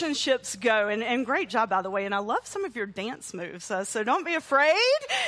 relationships go, and, and great job, by the way, and I love some of your dance moves. Uh, so don't be afraid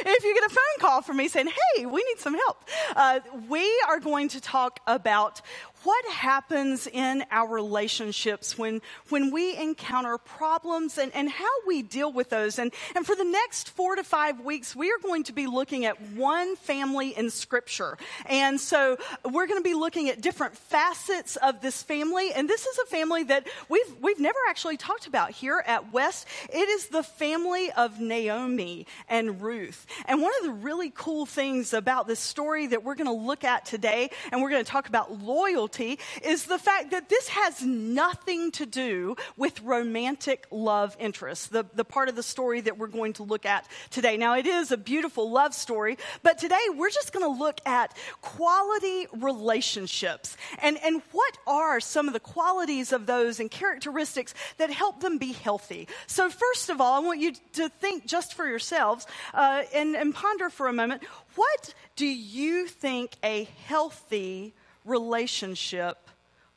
if you get a phone call from me saying, hey, we need some help. Uh, we are going to talk about what happens in our relationships when, when we encounter problems and, and how we deal with those. And, and for the next four to five weeks, we are going to be looking at one family in Scripture. And so we're going to be looking at different facets of this family. And this is a family that we've, we've never actually talked about here at West. It is the family of Naomi and Ruth. And one of the really cool things about this story that we're going to look at today, and we're going to talk about loyalty is the fact that this has nothing to do with romantic love interests, the, the part of the story that we're going to look at today. Now, it is a beautiful love story, but today we're just going to look at quality relationships and, and what are some of the qualities of those and characteristics that help them be healthy. So, first of all, I want you to think just for yourselves uh, and, and ponder for a moment what do you think a healthy relationship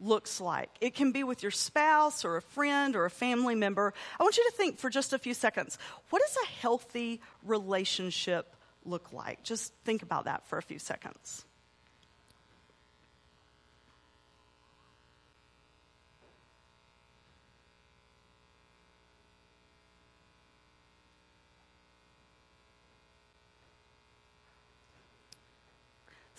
looks like. It can be with your spouse or a friend or a family member. I want you to think for just a few seconds what does a healthy relationship look like? Just think about that for a few seconds.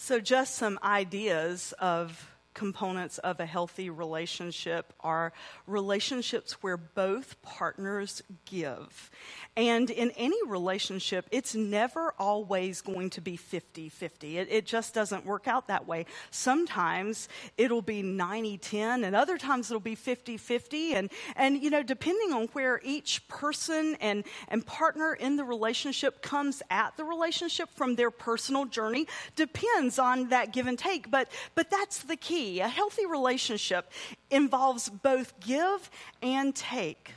So, just some ideas of components of a healthy relationship are relationships where both partners give. And in any relationship, it's never always going to be 50 50. It, it, just doesn't work out that way. Sometimes it'll be 90 10, and other times it'll be 50 50. And, and, you know, depending on where each person and, and partner in the relationship comes at the relationship from their personal journey, depends on that give and take. But, but that's the key a healthy relationship involves both give and take.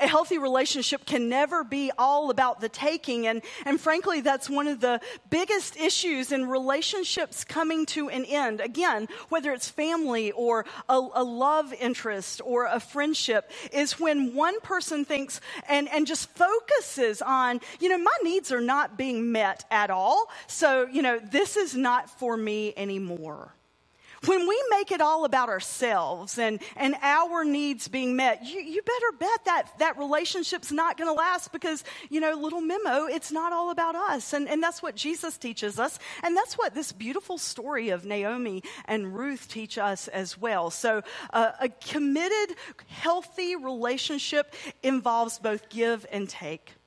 A healthy relationship can never be all about the taking. And, and frankly, that's one of the biggest issues in relationships coming to an end. Again, whether it's family or a, a love interest or a friendship, is when one person thinks and, and just focuses on, you know, my needs are not being met at all. So, you know, this is not for me anymore. When we make it all about ourselves and, and our needs being met, you, you better bet that that relationship's not going to last because, you know, little memo, it's not all about us. And, and that's what Jesus teaches us. And that's what this beautiful story of Naomi and Ruth teach us as well. So uh, a committed, healthy relationship involves both give and take.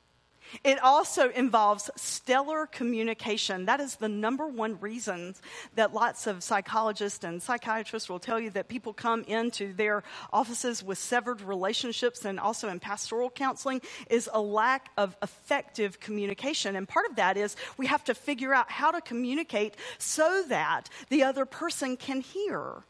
It also involves stellar communication. That is the number one reason that lots of psychologists and psychiatrists will tell you that people come into their offices with severed relationships and also in pastoral counseling is a lack of effective communication. And part of that is we have to figure out how to communicate so that the other person can hear.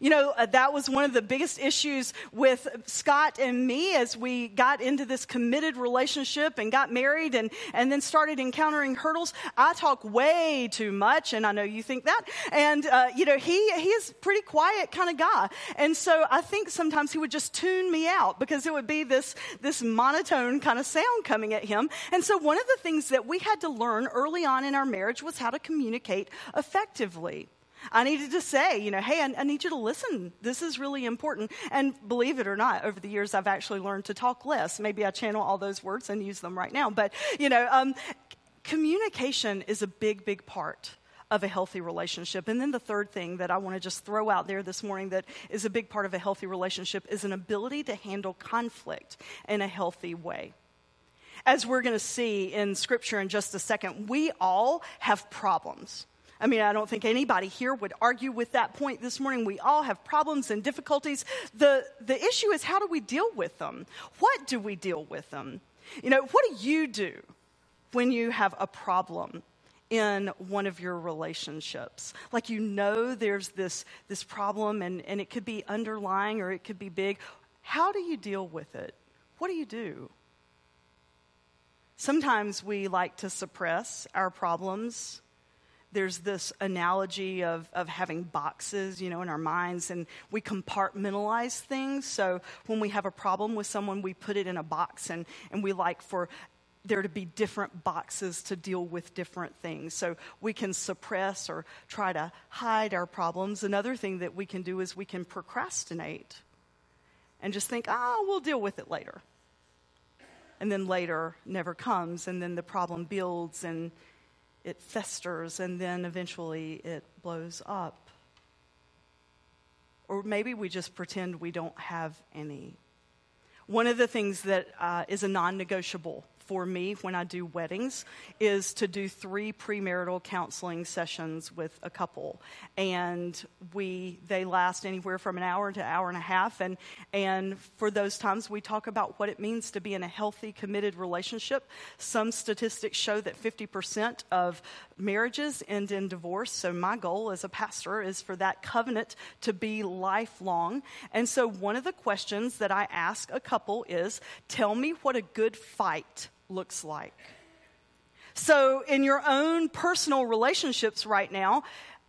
You know, uh, that was one of the biggest issues with Scott and me as we got into this committed relationship and got married and, and then started encountering hurdles. I talk way too much, and I know you think that. And, uh, you know, he, he is pretty quiet kind of guy. And so I think sometimes he would just tune me out because it would be this, this monotone kind of sound coming at him. And so one of the things that we had to learn early on in our marriage was how to communicate effectively. I needed to say, you know, hey, I, I, need you to listen. This is really important. And believe it or not, over the years, I've actually learned to talk less. Maybe I channel all those words and use them right now. But, you know, um, communication is a big, big part of a healthy relationship. And then the third thing that I want to just throw out there this morning that is a big part of a healthy relationship is an ability to handle conflict in a healthy way as we're going to see in scripture in just a second, we all have problems. I mean, I don't think anybody here would argue with that point this morning. We all have problems and difficulties. The, the issue is how do we deal with them? What do we deal with them? You know, what do you do when you have a problem? in one of your relationships. Like you know there's this, this problem and, and it could be underlying or it could be big. How do you deal with it? What do you do? Sometimes we like to suppress our problems there's this analogy of, of having boxes, you know, in our minds, and we compartmentalize things. So when we have a problem with someone, we put it in a box, and, and we like for there to be different boxes to deal with different things. So we can suppress or try to hide our problems. Another thing that we can do is we can procrastinate and just think, ah, oh, we'll deal with it later. And then later never comes, and then the problem builds and it festers and then eventually it blows up. Or maybe we just pretend we don't have any. One of the things that uh, is a non negotiable for me when I do weddings is to do three premarital counseling sessions with a couple, and we they last anywhere from an hour to an hour and a half, and and for those times we talk about what it means to be in a healthy, committed relationship. Some statistics show that 50% of marriages end in divorce. So my goal as a pastor is for that covenant to be lifelong. And so one of the questions that I ask a couple is, "Tell me what a good fight." Looks like. So, in your own personal relationships right now,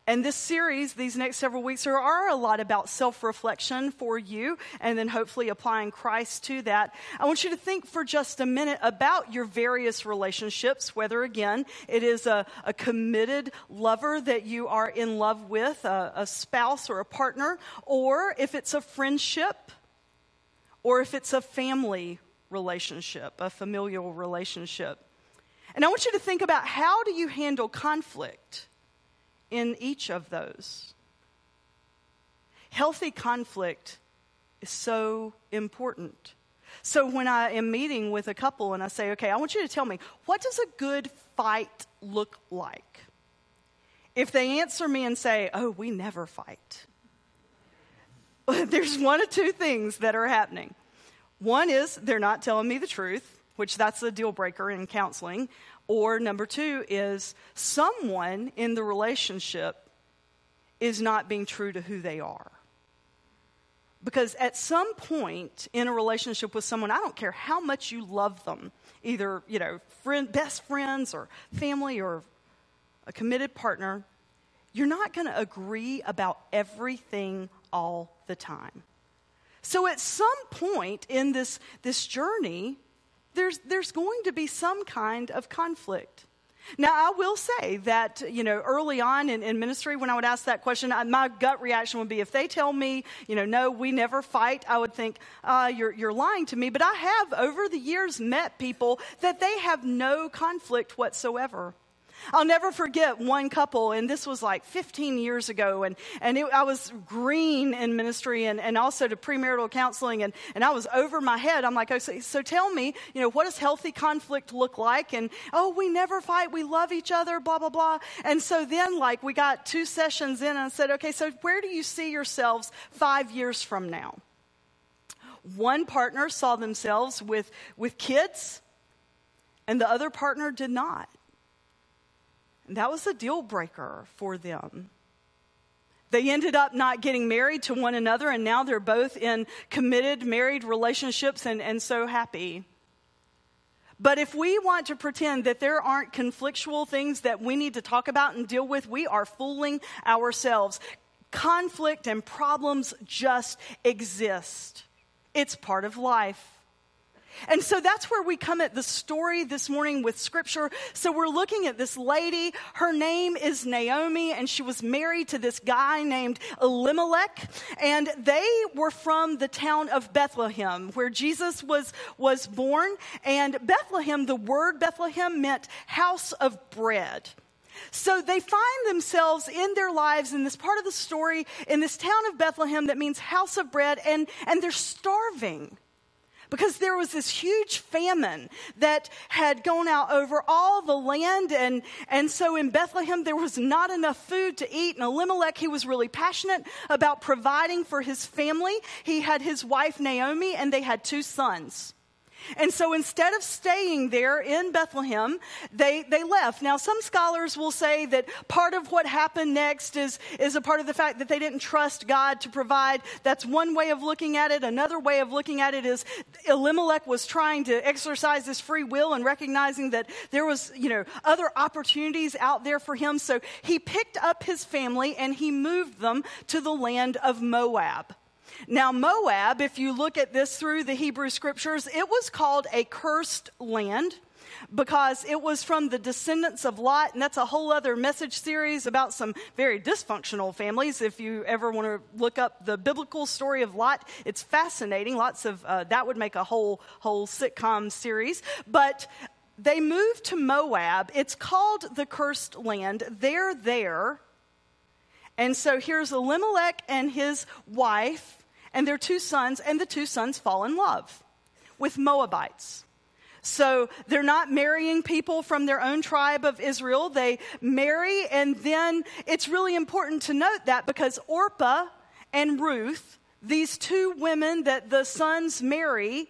and this series, these next several weeks, are, are a lot about self reflection for you and then hopefully applying Christ to that. I want you to think for just a minute about your various relationships, whether again it is a, a committed lover that you are in love with, a, a spouse or a partner, or if it's a friendship, or if it's a family relationship, a familial relationship. And I want you to think about how do you handle conflict in each of those? Healthy conflict is so important. So when I am meeting with a couple and I say, okay, I want you to tell me, what does a good fight look like? If they answer me and say, oh, we never fight, there's one of two things that are happening. One is they're not telling me the truth, which that's a deal breaker in counseling. Or number two is someone in the relationship is not being true to who they are. Because at some point in a relationship with someone, I don't care how much you love them, either, you know, friend, best friends or family or a committed partner, you're not going to agree about everything all the time. So at some point in this, this journey, there's, there's going to be some kind of conflict. Now, I will say that, you know, early on in, in ministry, when I would ask that question, I, my gut reaction would be if they tell me, you know, no, we never fight, I would think, uh, you're, you're lying to me. But I have, over the years, met people that they have no conflict whatsoever. I'll never forget one couple, and this was like 15 years ago, and, and it, I was green in ministry and, and also to premarital counseling, and, and I was over my head. I'm like, oh, so, so tell me, you know, what does healthy conflict look like? And, oh, we never fight, we love each other, blah, blah, blah. And so then, like, we got two sessions in, and I said, okay, so where do you see yourselves five years from now? One partner saw themselves with, with kids, and the other partner did not. That was a deal breaker for them. They ended up not getting married to one another, and now they're both in committed married relationships and, and so happy. But if we want to pretend that there aren't conflictual things that we need to talk about and deal with, we are fooling ourselves. Conflict and problems just exist, it's part of life. And so that's where we come at the story this morning with scripture. So we're looking at this lady. Her name is Naomi, and she was married to this guy named Elimelech. And they were from the town of Bethlehem, where Jesus was, was born. And Bethlehem, the word Bethlehem meant house of bread. So they find themselves in their lives in this part of the story in this town of Bethlehem that means house of bread, and, and they're starving because there was this huge famine that had gone out over all the land. And, and so in Bethlehem, there was not enough food to eat. And Elimelech, he was really passionate about providing for his family. He had his wife Naomi, and they had two sons. And so instead of staying there in Bethlehem, they, they left. Now, some scholars will say that part of what happened next is, is a part of the fact that they didn't trust God to provide. That's one way of looking at it. Another way of looking at it is Elimelech was trying to exercise his free will and recognizing that there was, you know, other opportunities out there for him. So he picked up his family and he moved them to the land of Moab. Now, Moab, if you look at this through the Hebrew scriptures, it was called a cursed land because it was from the descendants of Lot, and that's a whole other message series about some very dysfunctional families. If you ever want to look up the biblical story of Lot, it's fascinating. Lots of uh, that would make a whole whole sitcom series, but. They moved to Moab. It's called the cursed land. They're there. And so here's Elimelech and his wife and their two sons, and the two sons fall in love with Moabites. So they're not marrying people from their own tribe of Israel. They marry, and then it's really important to note that because Orpah and Ruth, these two women that the sons marry,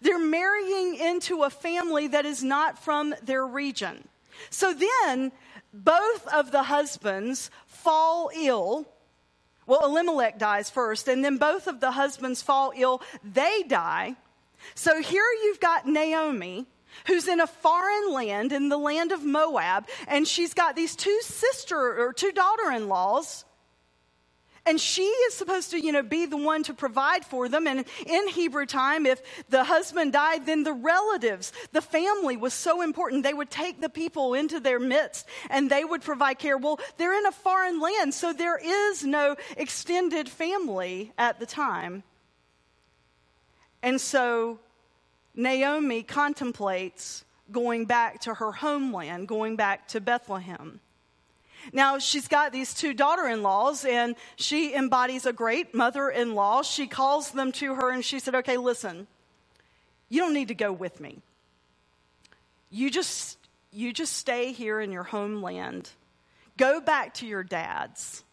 they're marrying into a family that is not from their region. So then both of the husbands fall ill well, Elimelech dies first, and then both of the husbands fall ill. They die. So here you've got Naomi, who's in a foreign land, in the land of Moab, and she's got these two sister or two daughter in laws and she is supposed to, you know, be the one to provide for them. And in Hebrew time, if the husband died, then the relatives, the family was so important. They would take the people into their midst and they would provide care. Well, they're in a foreign land, so there is no extended family at the time. And so Naomi contemplates going back to her homeland, going back to Bethlehem. Now, she's got these two daughter in laws, and she embodies a great mother in law. She calls them to her and she said, Okay, listen, you don't need to go with me. You just, you just stay here in your homeland. Go back to your dads.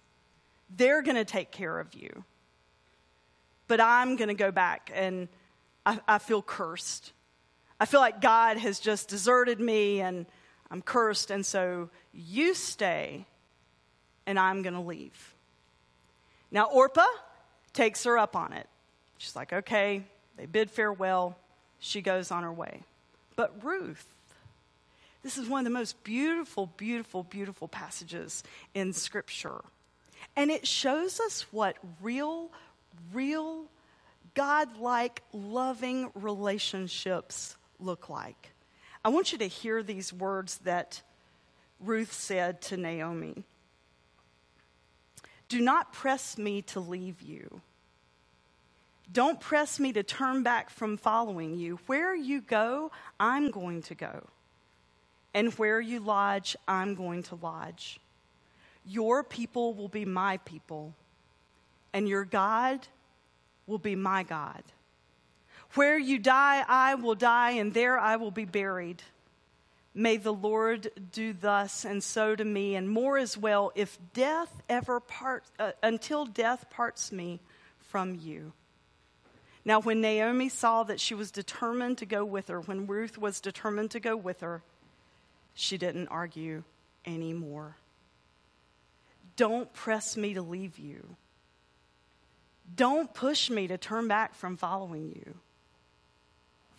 They're going to take care of you. But I'm going to go back, and I, I feel cursed. I feel like God has just deserted me, and I'm cursed. And so you stay, and I'm going to leave. Now, Orpah takes her up on it. She's like, okay, they bid farewell. She goes on her way. But Ruth, this is one of the most beautiful, beautiful, beautiful passages in Scripture. And it shows us what real, real, God like, loving relationships look like. I want you to hear these words that Ruth said to Naomi Do not press me to leave you. Don't press me to turn back from following you. Where you go, I'm going to go. And where you lodge, I'm going to lodge. Your people will be my people, and your God will be my God. Where you die, I will die, and there I will be buried. May the Lord do thus and so to me, and more as well, if death ever parts, uh, until death parts me from you. Now, when Naomi saw that she was determined to go with her, when Ruth was determined to go with her, she didn't argue anymore. Don't press me to leave you. Don't push me to turn back from following you.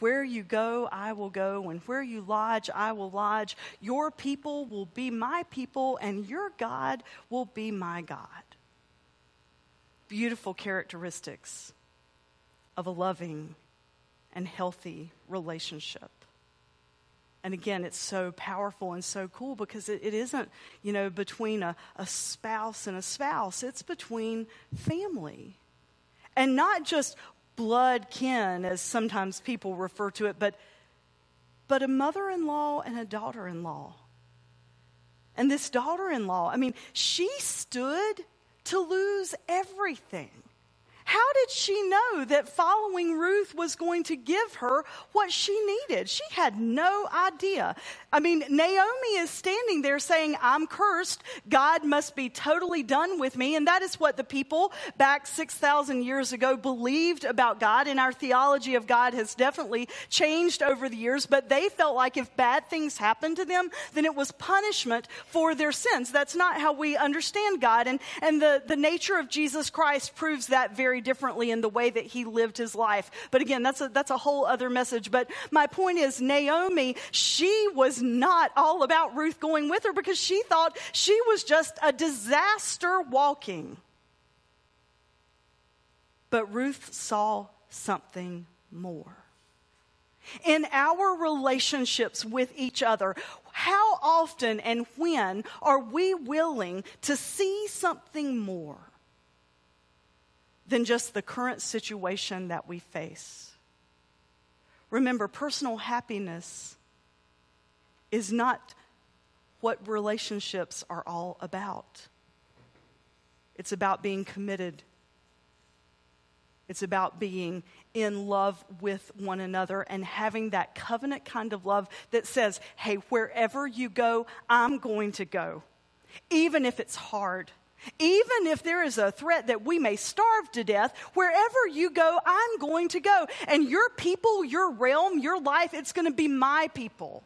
Where you go, I will go, and where you lodge, I will lodge. Your people will be my people, and your God will be my God. Beautiful characteristics of a loving and healthy relationship. And again, it's so powerful and so cool because it, it isn't, you know, between a, a spouse and a spouse, it's between family. And not just blood kin, as sometimes people refer to it, but, but a mother in law and a daughter in law. And this daughter in law, I mean, she stood to lose everything. How did she know that following Ruth was going to give her what she needed? She had no idea. I mean, Naomi is standing there saying, I'm cursed. God must be totally done with me. And that is what the people back 6,000 years ago believed about God. And our theology of God has definitely changed over the years. But they felt like if bad things happened to them, then it was punishment for their sins. That's not how we understand God. And, and the, the nature of Jesus Christ proves that differently in the way that he lived his life. But again, that's a, that's a whole other message. But my point is, Naomi, she was not all about Ruth going with her because she thought she was just a disaster walking. But Ruth saw something more. In our relationships with each other, how often and when are we willing to see something more than just the current situation that we face? Remember, personal happiness is not what relationships are all about. It's about being committed. It's about being in love with one another and having that covenant kind of love that says, hey, wherever you go, I'm going to go, even if it's hard. Even if there is a threat that we may starve to death, wherever you go, I'm going to go. And your people, your realm, your life, it's going to be my people.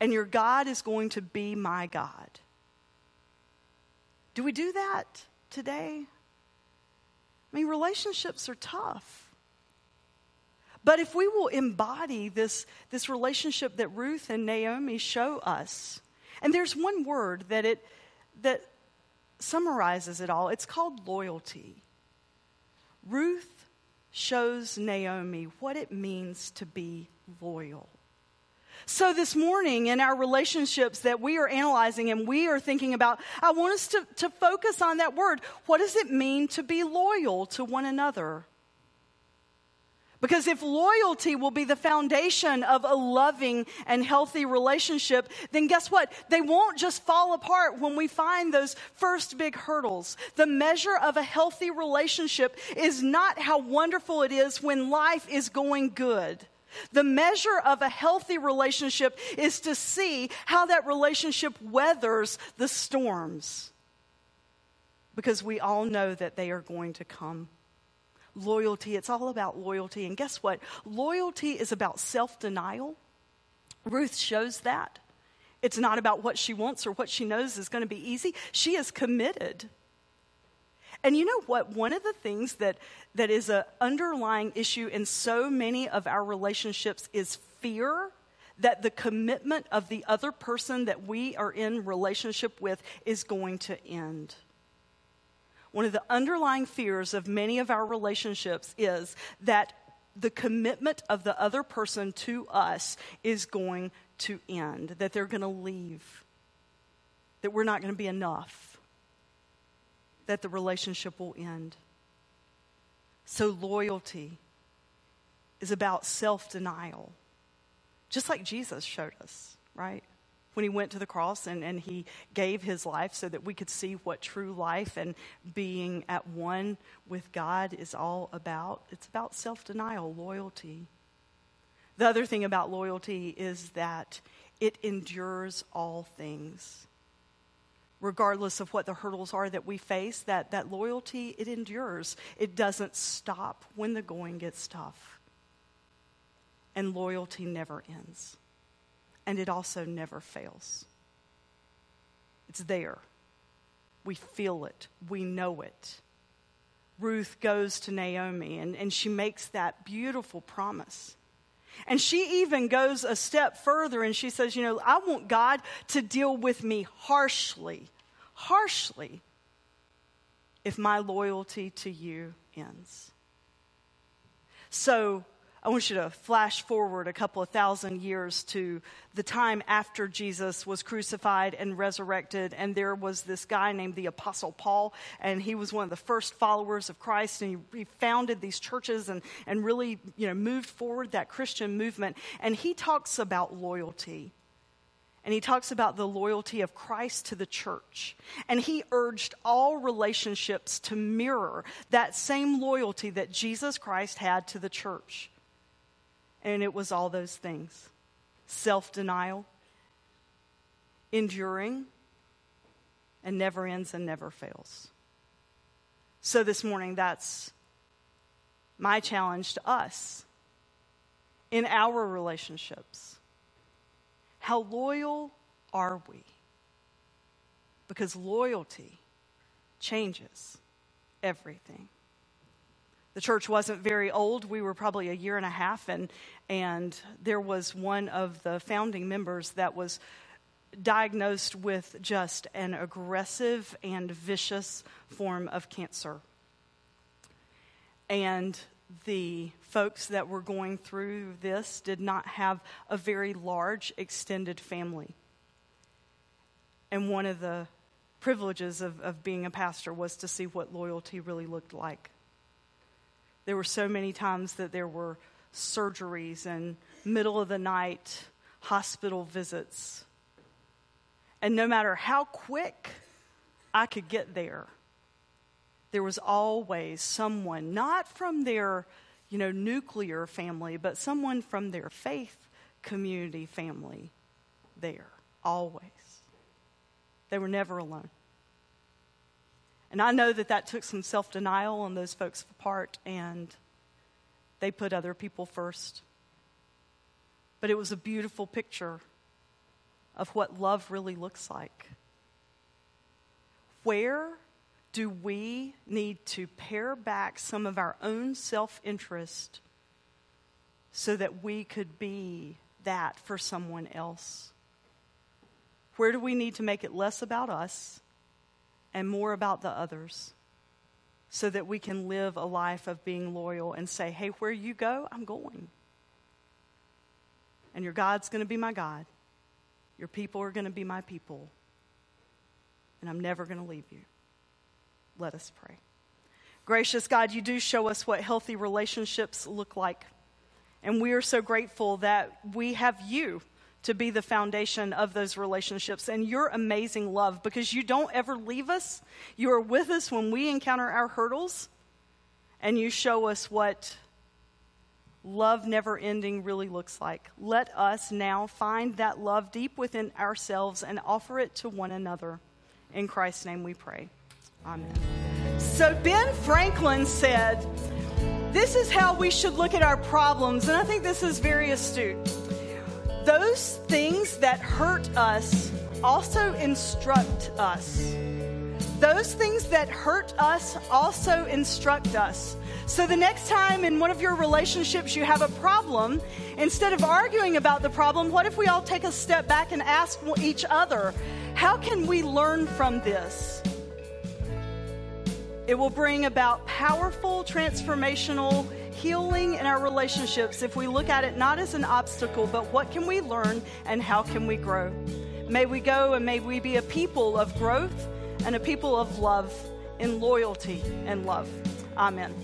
And your God is going to be my God. Do we do that today? I mean, relationships are tough. But if we will embody this, this relationship that Ruth and Naomi show us, and there's one word that it that summarizes it all. It's called loyalty. Ruth shows Naomi what it means to be loyal. So, this morning in our relationships that we are analyzing and we are thinking about, I want us to, to focus on that word. What does it mean to be loyal to one another? Because if loyalty will be the foundation of a loving and healthy relationship, then guess what? They won't just fall apart when we find those first big hurdles. The measure of a healthy relationship is not how wonderful it is when life is going good. The measure of a healthy relationship is to see how that relationship weathers the storms. Because we all know that they are going to come loyalty. It's all about loyalty. And guess what? Loyalty is about self denial. Ruth shows that. It's not about what she wants or what she knows is going to be easy. She is committed. And you know what? One of the things that, that is an underlying issue in so many of our relationships is fear that the commitment of the other person that we are in relationship with is going to end one of the underlying fears of many of our relationships is that the commitment of the other person to us is going to end, that they're going to leave, that we're not going to be enough, that the relationship will end. So, loyalty is about self denial, just like Jesus showed us, right? When he went to the cross and, and he gave his life so that we could see what true life and being at one with God is all about. It's about self denial, loyalty. The other thing about loyalty is that it endures all things. Regardless of what the hurdles are that we face, that, that loyalty, it endures. It doesn't stop when the going gets tough. And loyalty never ends and it also never fails. It's there. We feel it, we know it. Ruth goes to Naomi and, and she makes that beautiful promise. And she even goes a step further and she says, You know, I want God to deal with me harshly, harshly, if my loyalty to you ends. So I want you to flash forward a couple of thousand years to the time after Jesus was crucified and resurrected. And there was this guy named the Apostle Paul, and he was one of the first followers of Christ. And he, he founded these churches and, and really you know, moved forward that Christian movement. And he talks about loyalty. And he talks about the loyalty of Christ to the church. And he urged all relationships to mirror that same loyalty that Jesus Christ had to the church. And it was all those things self denial, enduring, and never ends and never fails. So this morning, that's my challenge to us in our relationships. How loyal are we? Because loyalty changes everything. The church wasn't very old. We were probably a year and a half, and, and there was one of the founding members that was diagnosed with just an aggressive and vicious form of cancer. And the folks that were going through this did not have a very large extended family. And one of the privileges of, of being a pastor was to see what loyalty really looked like. There were so many times that there were surgeries and middle of the night hospital visits. And no matter how quick I could get there, there was always someone, not from their, you know, nuclear family, but someone from their faith community family there, always. They were never alone. And I know that that took some self denial on those folks' part, and they put other people first. But it was a beautiful picture of what love really looks like. Where do we need to pare back some of our own self interest so that we could be that for someone else? Where do we need to make it less about us and more about the others so that we can live a life of being loyal and say, hey, where you go, I'm going. And your God's going to be my God, your people are going to be my people, and I'm never going to leave you. Let us pray. Gracious God, you do show us what healthy relationships look like. And we are so grateful that we have you to be the foundation of those relationships and your amazing love because you don't ever leave us. You are with us when we encounter our hurdles, and you show us what love never ending really looks like. Let us now find that love deep within ourselves and offer it to one another. In Christ's name we pray. Amen. So, Ben Franklin said, This is how we should look at our problems, and I think this is very astute. Those things that hurt us also instruct us. Those things that hurt us also instruct us. So, the next time in one of your relationships you have a problem, instead of arguing about the problem, what if we all take a step back and ask each other, how can we learn from this? It will bring about powerful, transformational healing in our relationships if we look at it not as an obstacle, but what can we learn and how can we grow. May we go and may we be a people of growth and a people of love in loyalty and love. Amen.